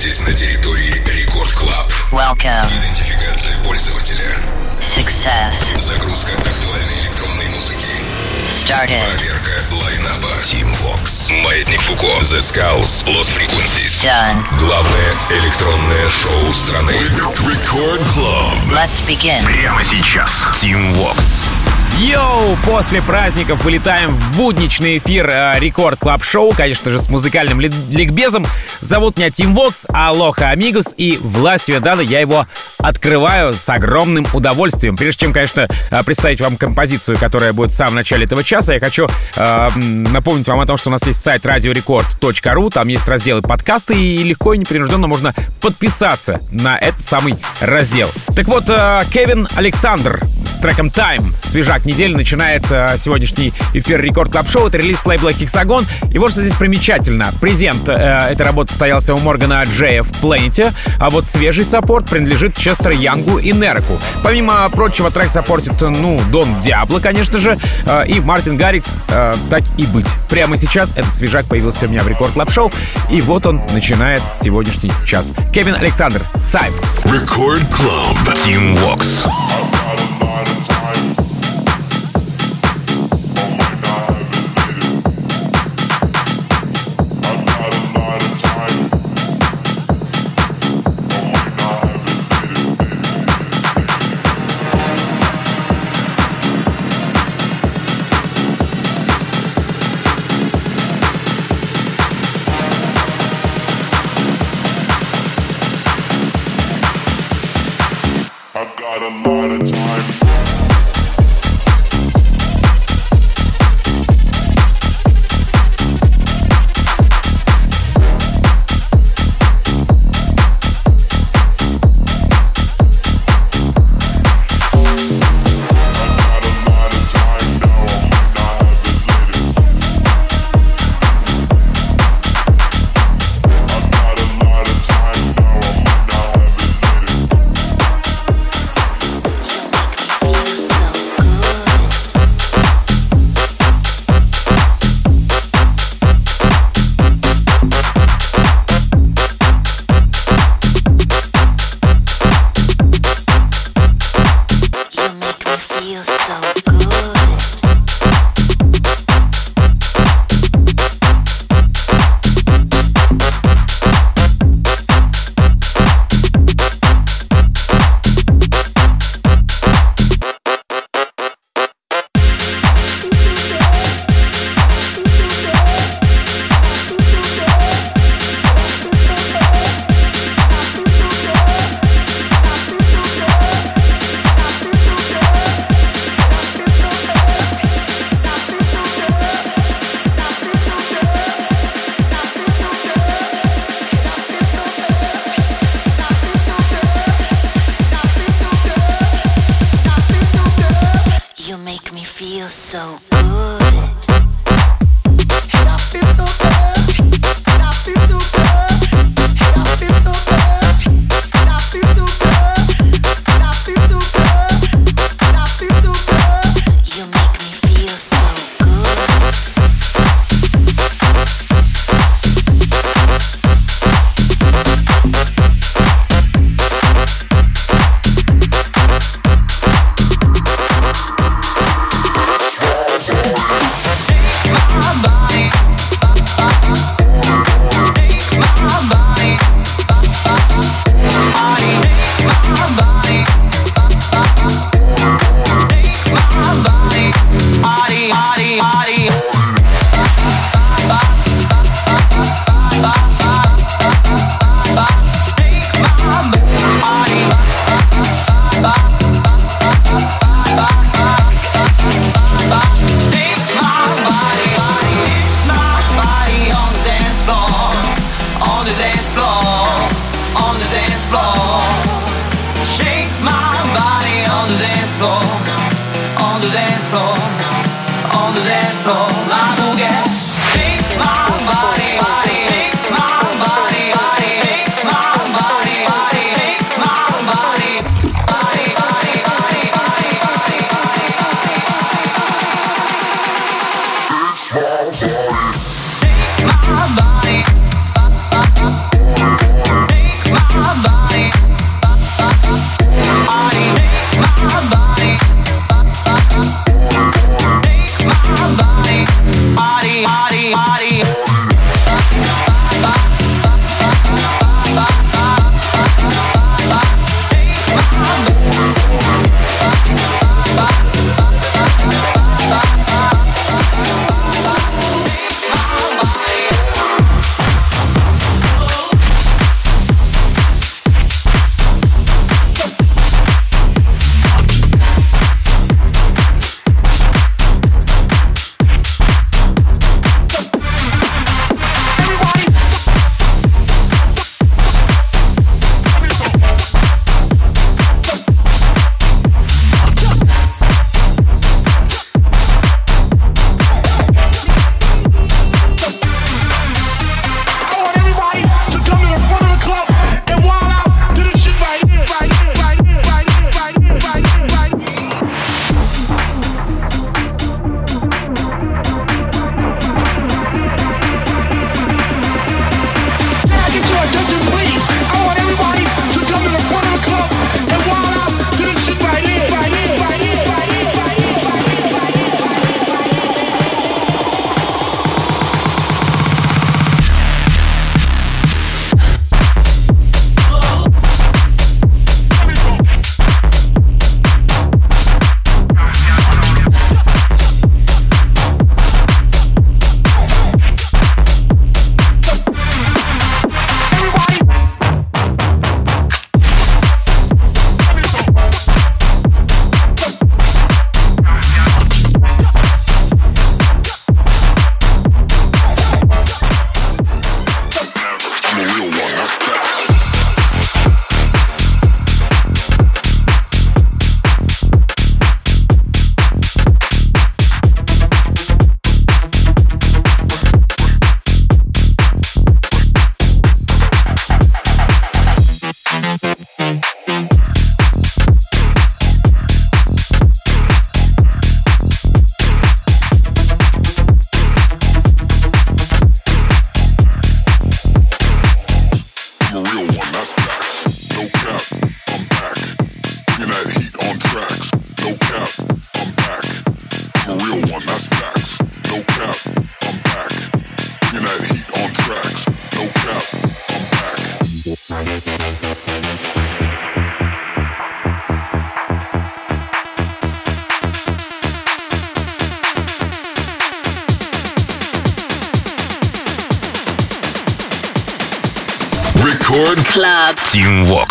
находитесь на территории Record Club. Welcome. Идентификация пользователя. Success. Загрузка актуальной электронной музыки. Started. Проверка line-up а. Team Vox. Маятник Фуко. The Skulls. Lost Frequencies. Done. Главное электронное шоу страны. Record Club. Let's begin. Прямо сейчас. Team Vox. Йоу! После праздников вылетаем в будничный эфир э, Record Club Show, конечно же, с музыкальным ли- ликбезом. Зовут меня Тим Вокс, Aloha amigos, и властью данной я его открываю с огромным удовольствием. Прежде чем, конечно, э, представить вам композицию, которая будет в самом начале этого часа, я хочу э, напомнить вам о том, что у нас есть сайт radiorecord.ru, там есть разделы подкасты, и легко и непринужденно можно подписаться на этот самый раздел. Так вот, э, Кевин Александр с треком Time, свежак недели, начинает э, сегодняшний эфир Record Club Show. Это релиз лейбла Hexagon. И вот что здесь примечательно. Презент э, этой работы состоялся у Моргана Джея в Планете, а вот свежий support принадлежит Честер Янгу и Нереку. Помимо прочего, трек саппортит, ну, Дон Диабло, конечно же, э, и Мартин Гаррикс, э, так и быть. Прямо сейчас этот свежак появился у меня в Record Club Show, и вот он начинает сегодняшний час. Кевин Александр, Time. Record Club. Tim Vox. I'm. a real one. That's Club. Team Walk.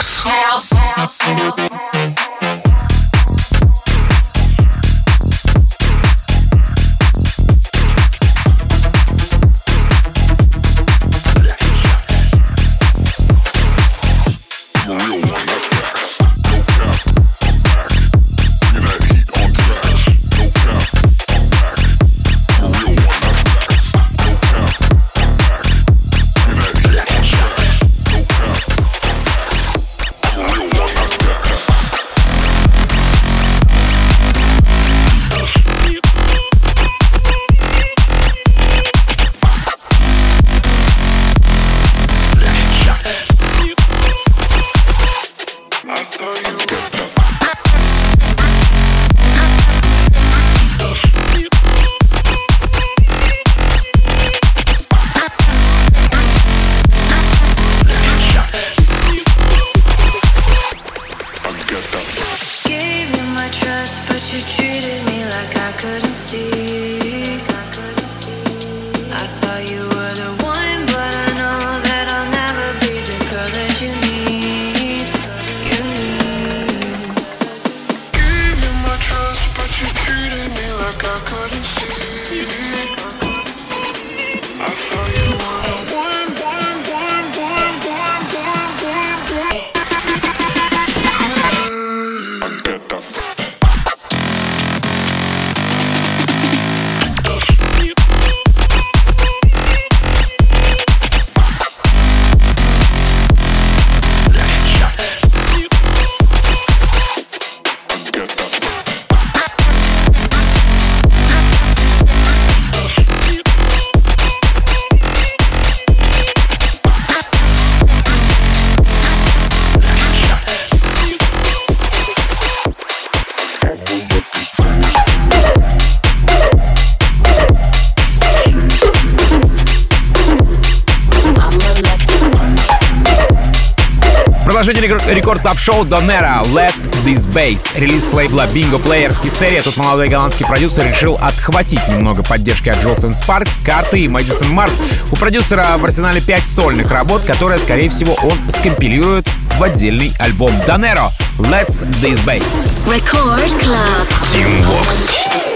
клаб-шоу Донера Let This Bass. Релиз лейбла Bingo Players Hysteria. Тут молодой голландский продюсер решил отхватить немного поддержки от Джолтон Спаркс, Карты и Мэдисон Марс. У продюсера в арсенале 5 сольных работ, которые, скорее всего, он скомпилирует в отдельный альбом Донеро. Let's This Bass. Record Club. Team Vox.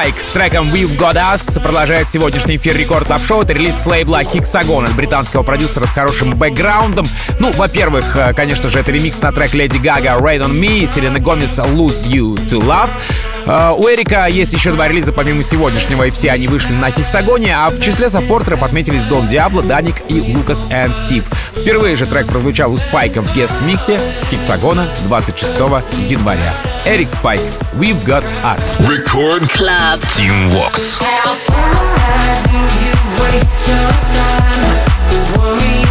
Спайк с треком We've Got Us продолжает сегодняшний эфир Record Club Show. Это релиз с лейбла Hexagon от британского продюсера с хорошим бэкграундом. Ну, во-первых, э, конечно же, это ремикс на трек Леди Гага Rain on Me, Селена Гомес Lose You to Love. Э, у Эрика есть еще два релиза помимо сегодняшнего, и все они вышли на Hexagon е, а в числе саппортеров отметились Дон Диабло, Даник и Lucas and Steve. Впервые же трек прозвучал у Спайка в guest -миксе Hexagon а 26 января. Эрик Спайк, We've Got Us. Record Club. Team Vox. We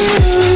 you.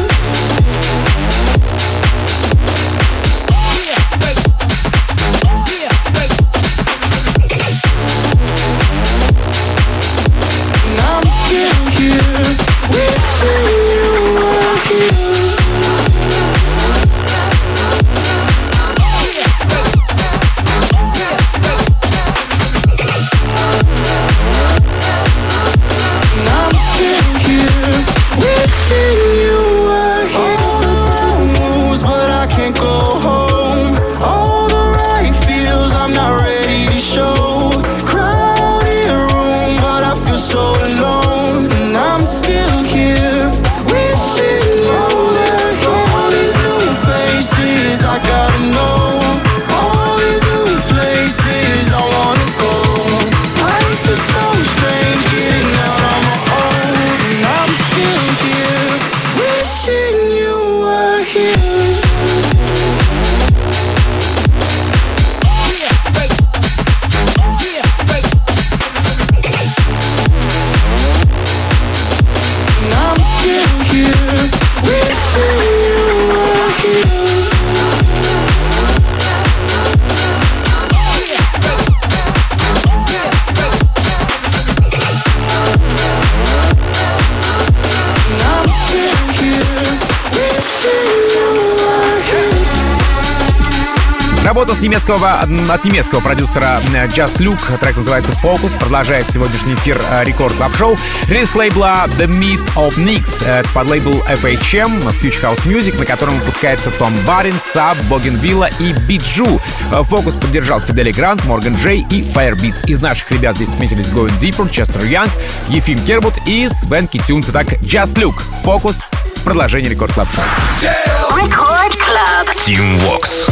От немецкого продюсера э, Just Luke. Трек называется Focus. Продолжает сегодняшний эфир э, Рекорд Клаб Шоу. Релиз лейбла The Meat of Nix. Это под лейбл FHM, Future House Music, на котором выпускается Том Барин, Саб, Богенвилла и Биджу. Фокус поддержал Фидели Грант, Морган Джей и Firebeats. Из наших ребят здесь отметились Going Deeper, Честер Янг, Ефим Кербут и Свен Китюнс. Итак, Just Luke. Фокус. Продолжение Рекорд Клаб Шоу. Record Club. Team Vox.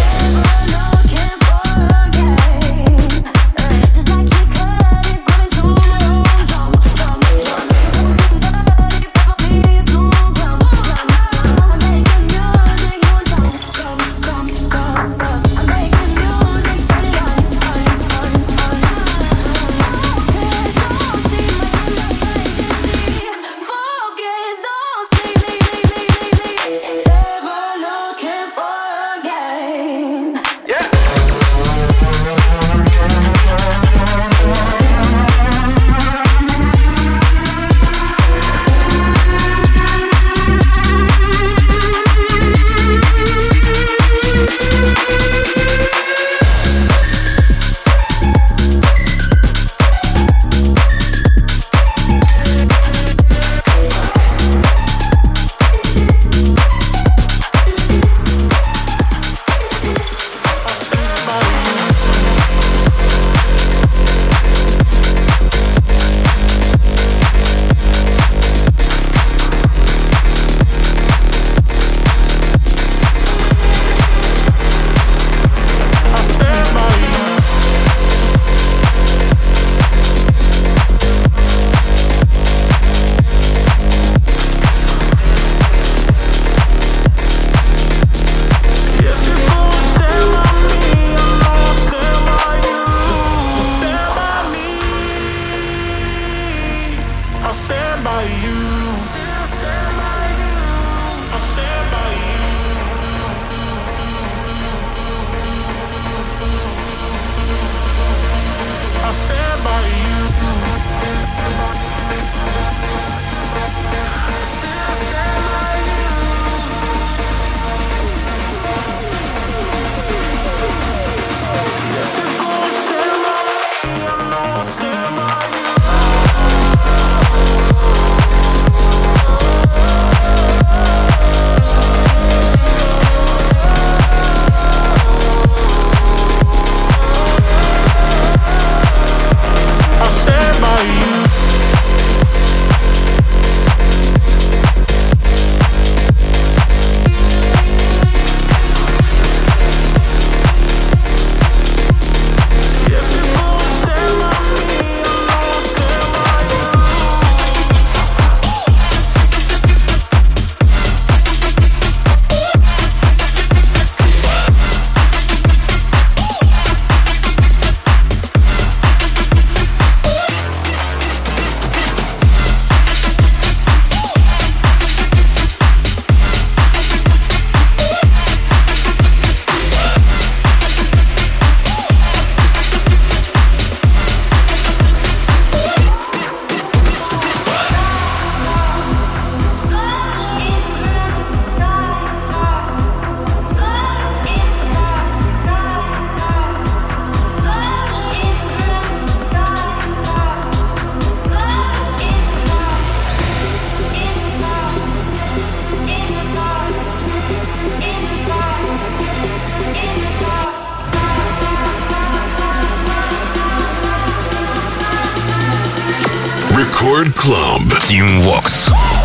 Record Club Team Works.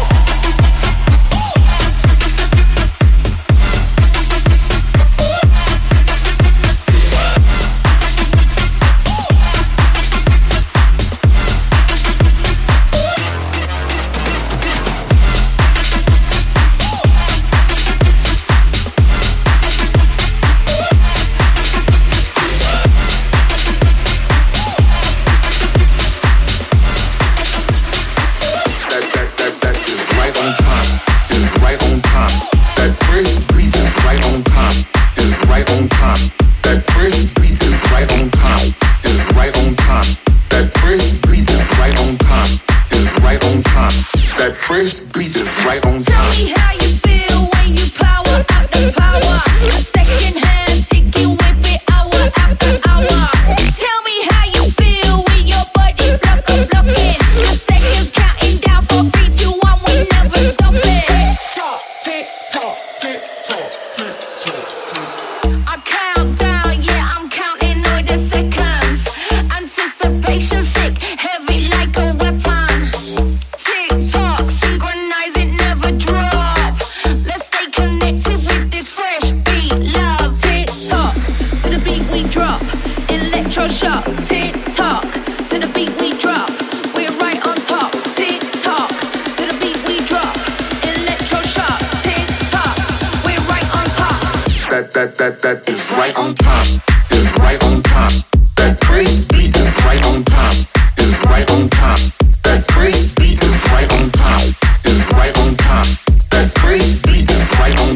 first beat is right on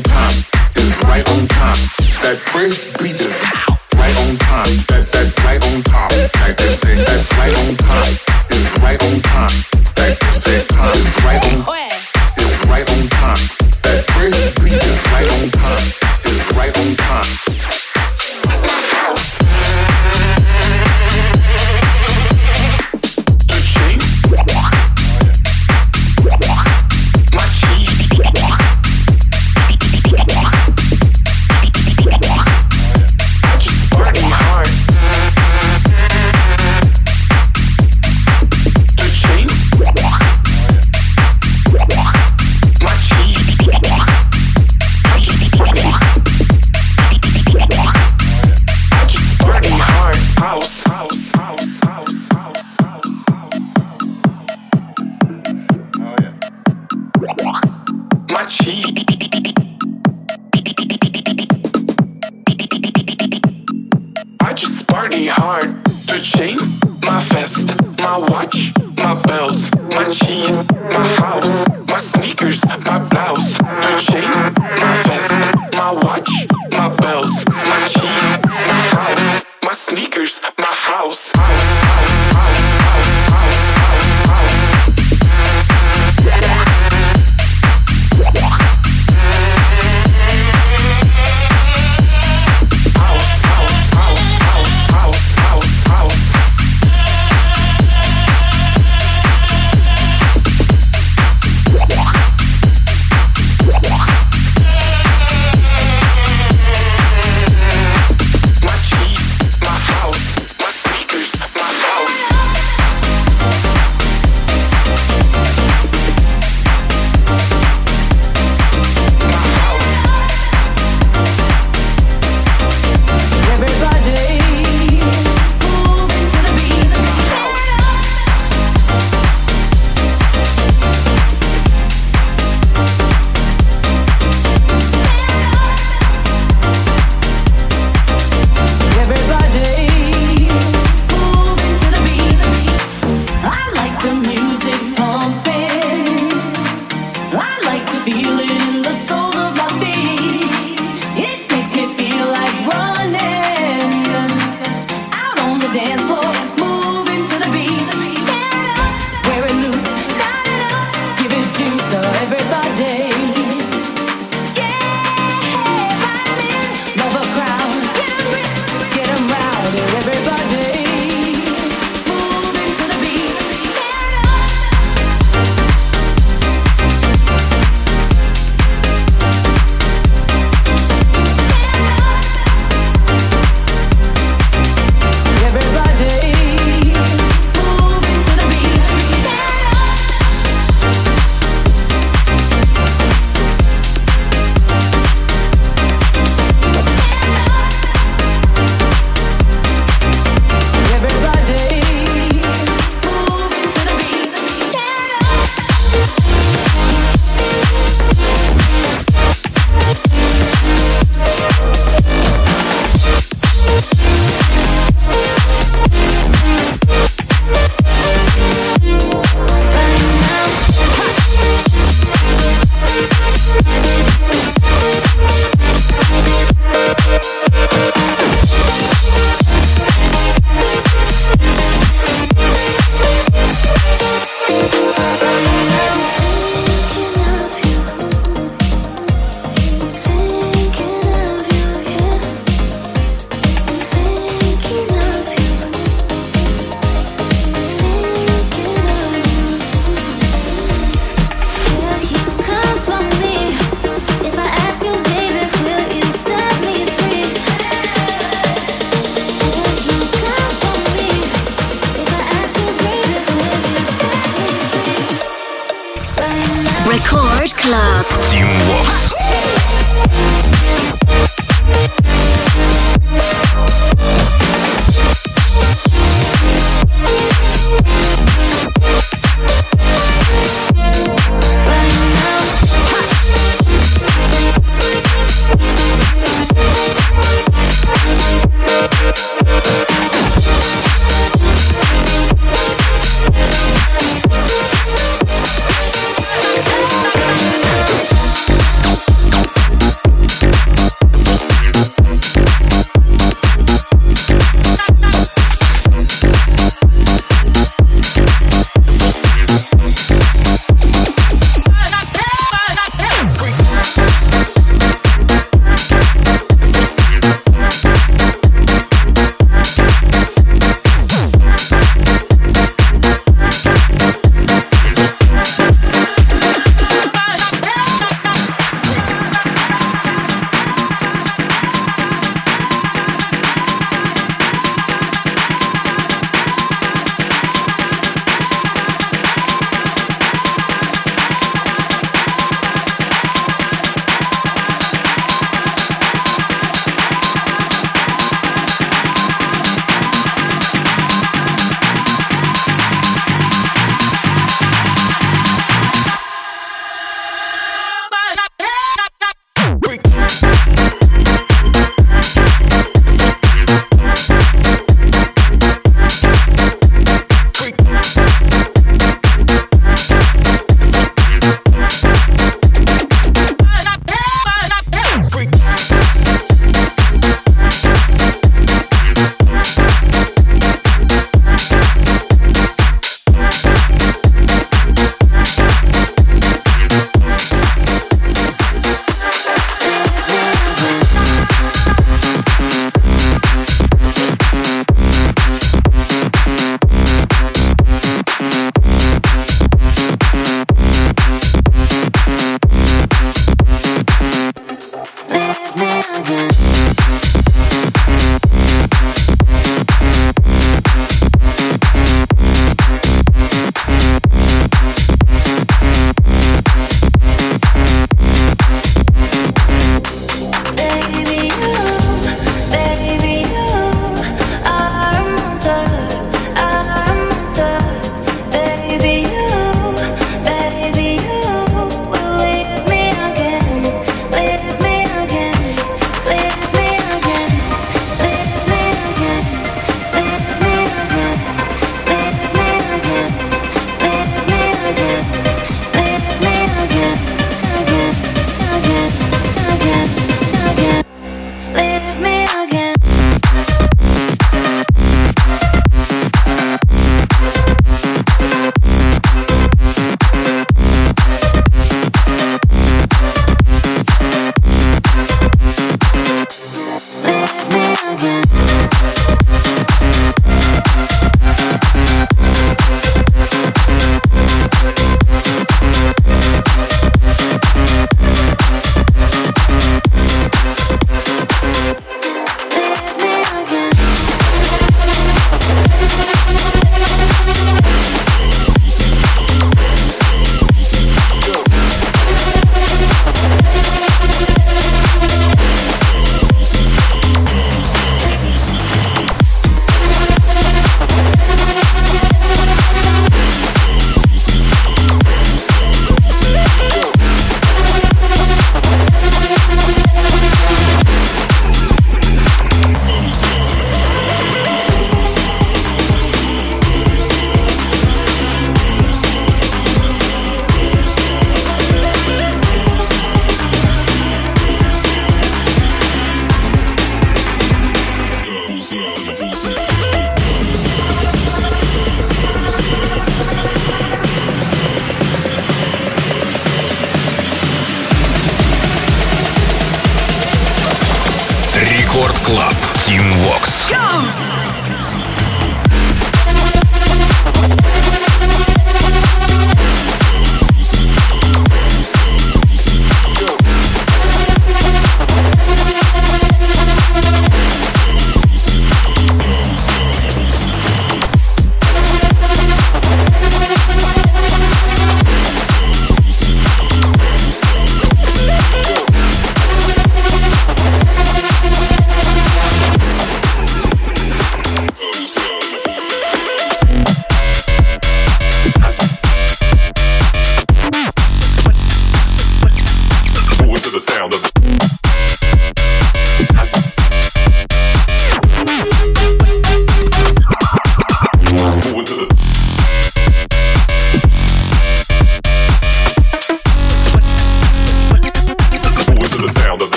is right on. That first beat.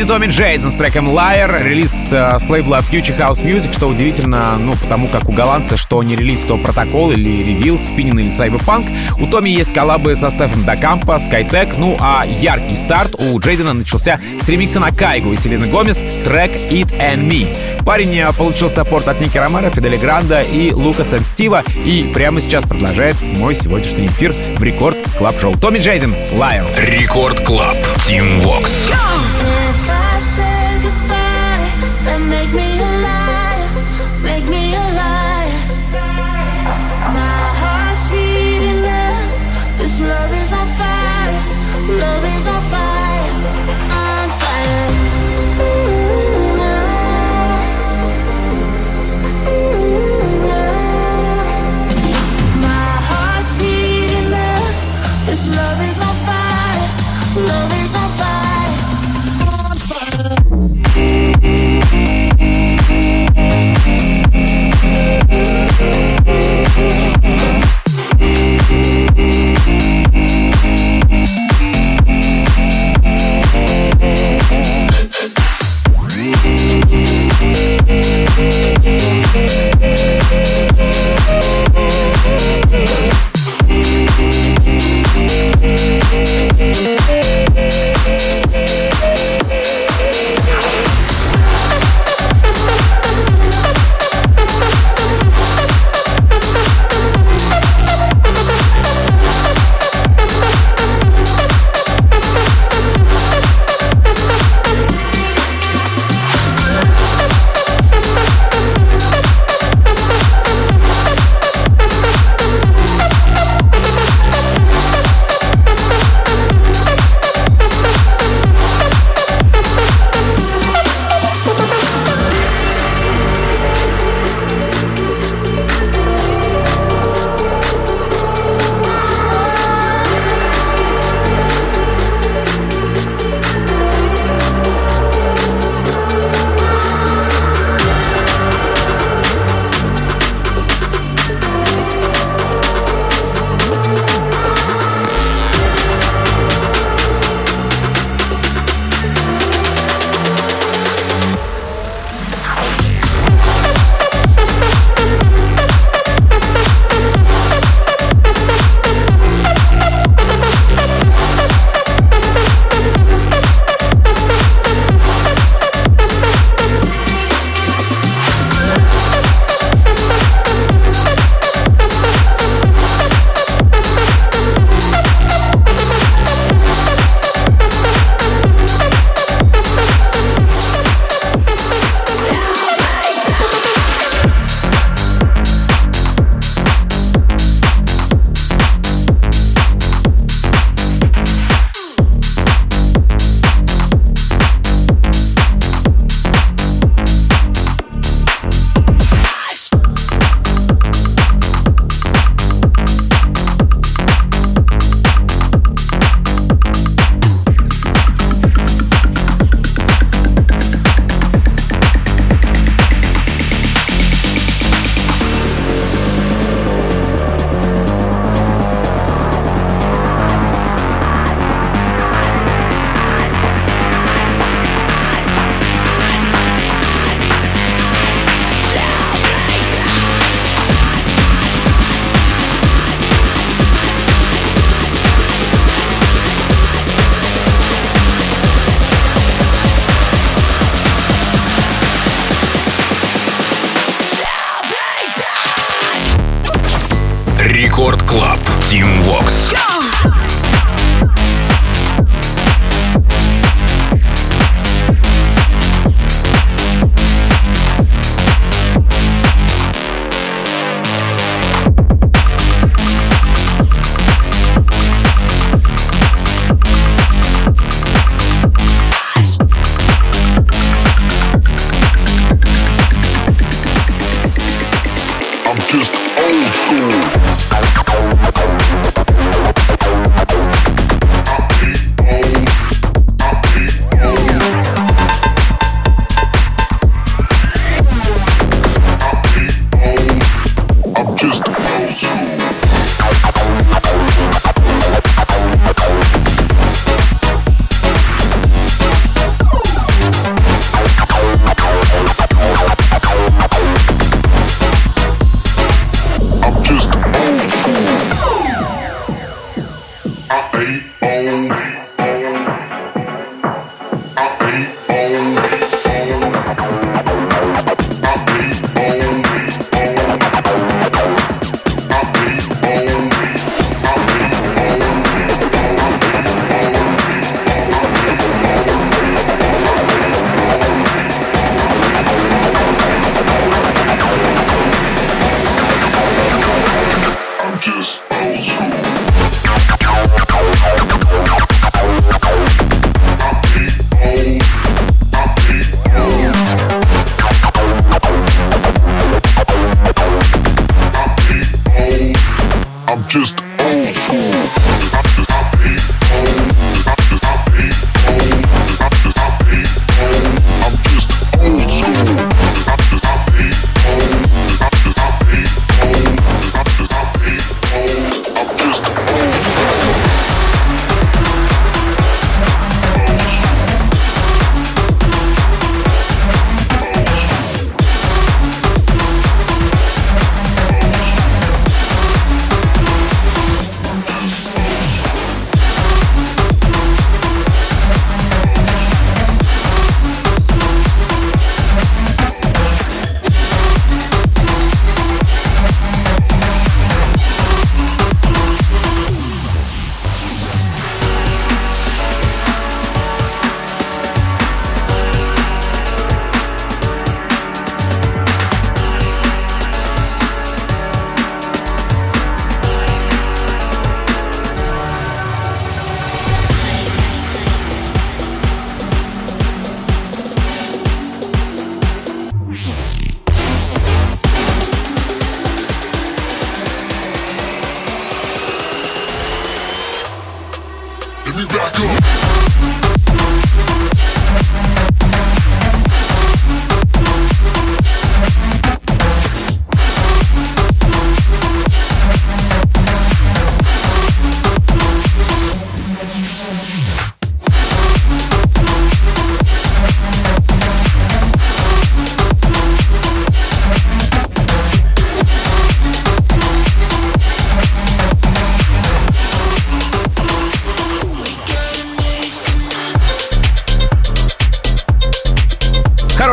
Очереди Томми Джейден с треком Liar, релиз э, с лейбла Future House Music, что удивительно, ну, потому как у голландца, что не релиз, то протокол или Revealed, Spinnin' или сайберпанк. У Томми есть коллабы со Стефом Дакампа, Skytech, ну а яркий старт у Джейдена начался с ремикса на Кайгу и Селены Гомес, трек It Ain't Me. Парень э, получил support от Ники Ромеро, Фидели Гранда и Лукаса and Стива, и прямо сейчас продолжает мой сегодняшний эфир в Record Club Show Томми Джейден, Liar. Record Club. Tim Vox. If Рекорд Клаб. Тим Вокс. Go!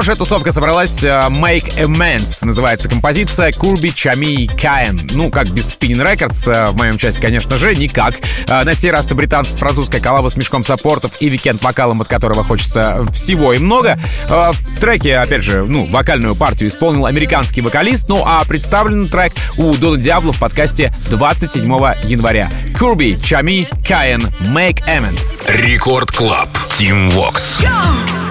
Хорошая тусовка собралась. э, Make Amends называется композиция Курби Чами Каен. Ну, как без Spinnin' Records, э, в моем часе, конечно же, никак. Э, На сей раз это британско-французская коллаба с мешком support ов и викенд-вокалом, от которого хочется всего и много. В треке, опять же, ну, вокальную партию исполнил американский вокалист, ну а представлен трек у Дона Диабло в подкасте 27 января. Курби Чами Каен Make Amends. Record Club. Тим Вокс. So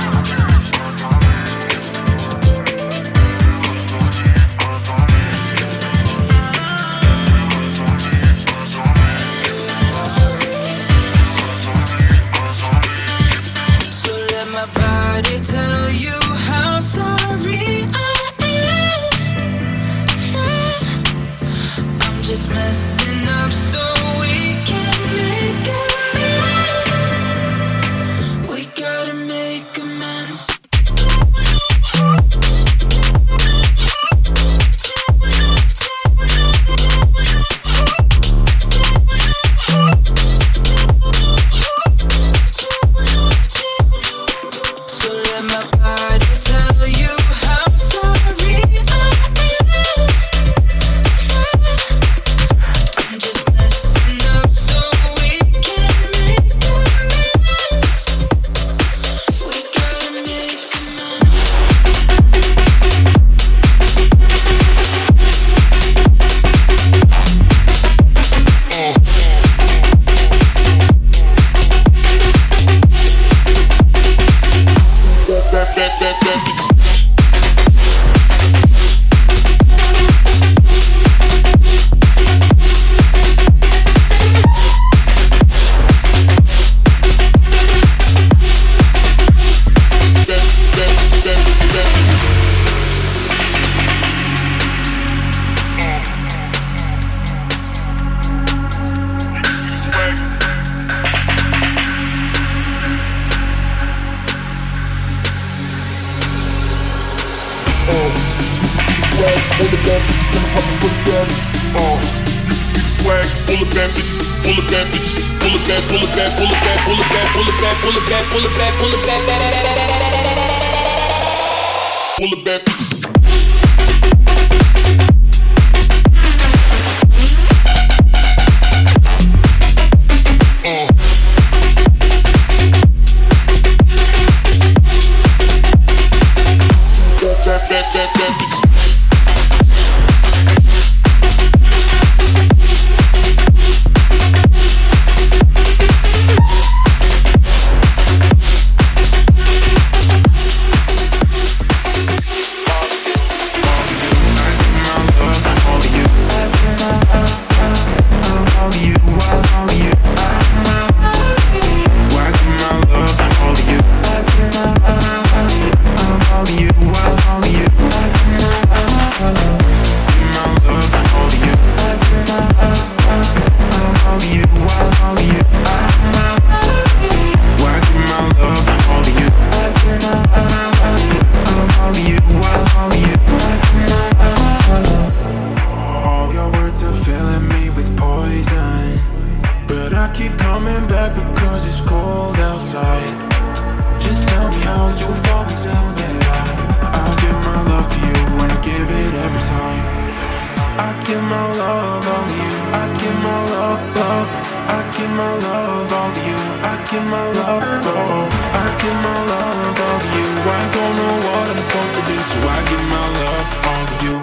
I give my love all to you. I give my love, oh. I give my love all to you. I don't know what I'm supposed to do, so I give my love all to you.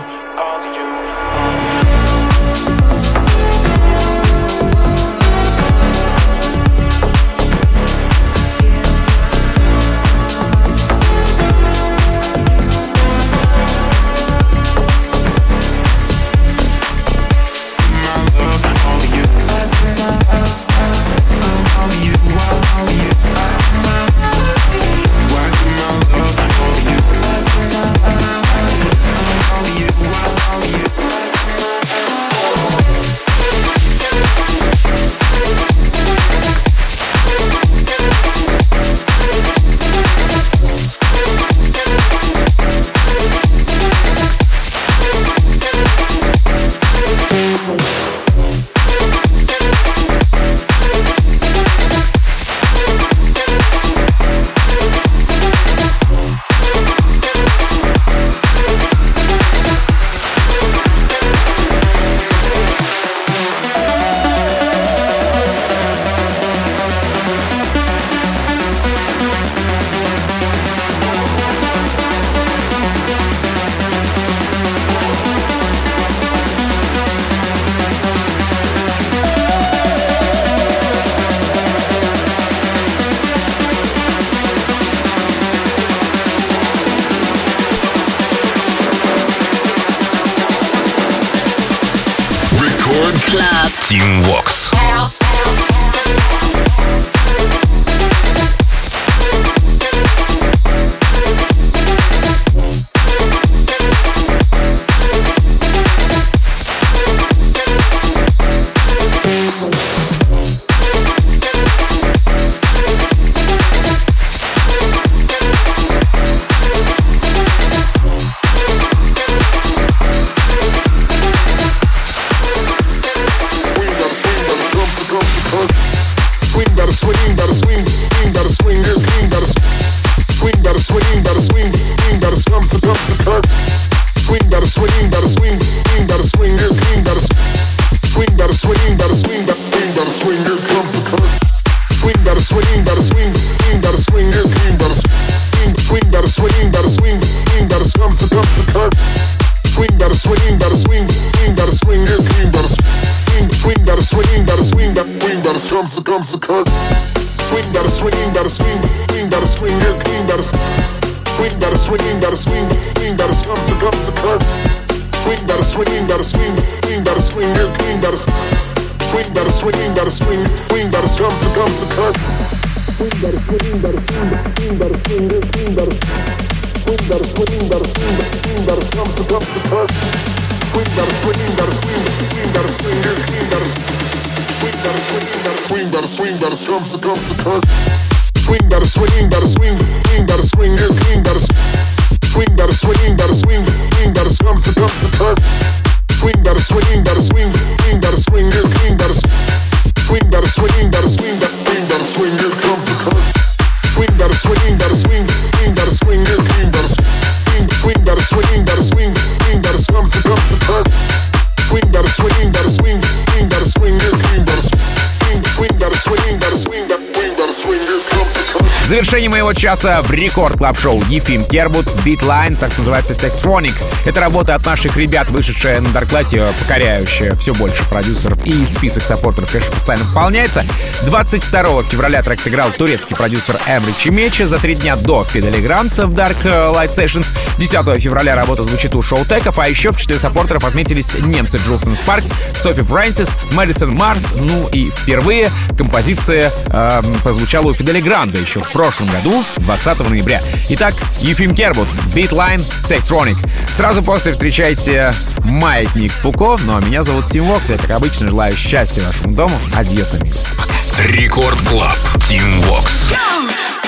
Завершении моего часа в рекорд клаб шоу Ефим Кербут, Beatline, так называется Tektronic. Это работа от наших ребят, вышедшая на Дарклате, покоряющая все больше продюсеров и список саппортеров, конечно, постоянно пополняется. 22 февраля трек сыграл турецкий продюсер Эмри Чимечи за три дня до Фидели Гранта в Dark Light Sessions. 10 февраля работа звучит у Шоутеков, а еще в числе саппортеров отметились немцы Джулсон Спаркс, Софи Фрэнсис, Мэдисон Марс, ну и впервые композиция э, прозвучала у Фидели Гранда еще в прошлом году, 20 ноября. Итак, Ефим Кербут, Beatline, Tektronic. Сразу после встречайте Маятник Фуко, ну а меня зовут Тим Вокс. Я, как обычно, желаю счастья вашему дому. Adiós, amigos. Record Club. Тим Вокс. Go!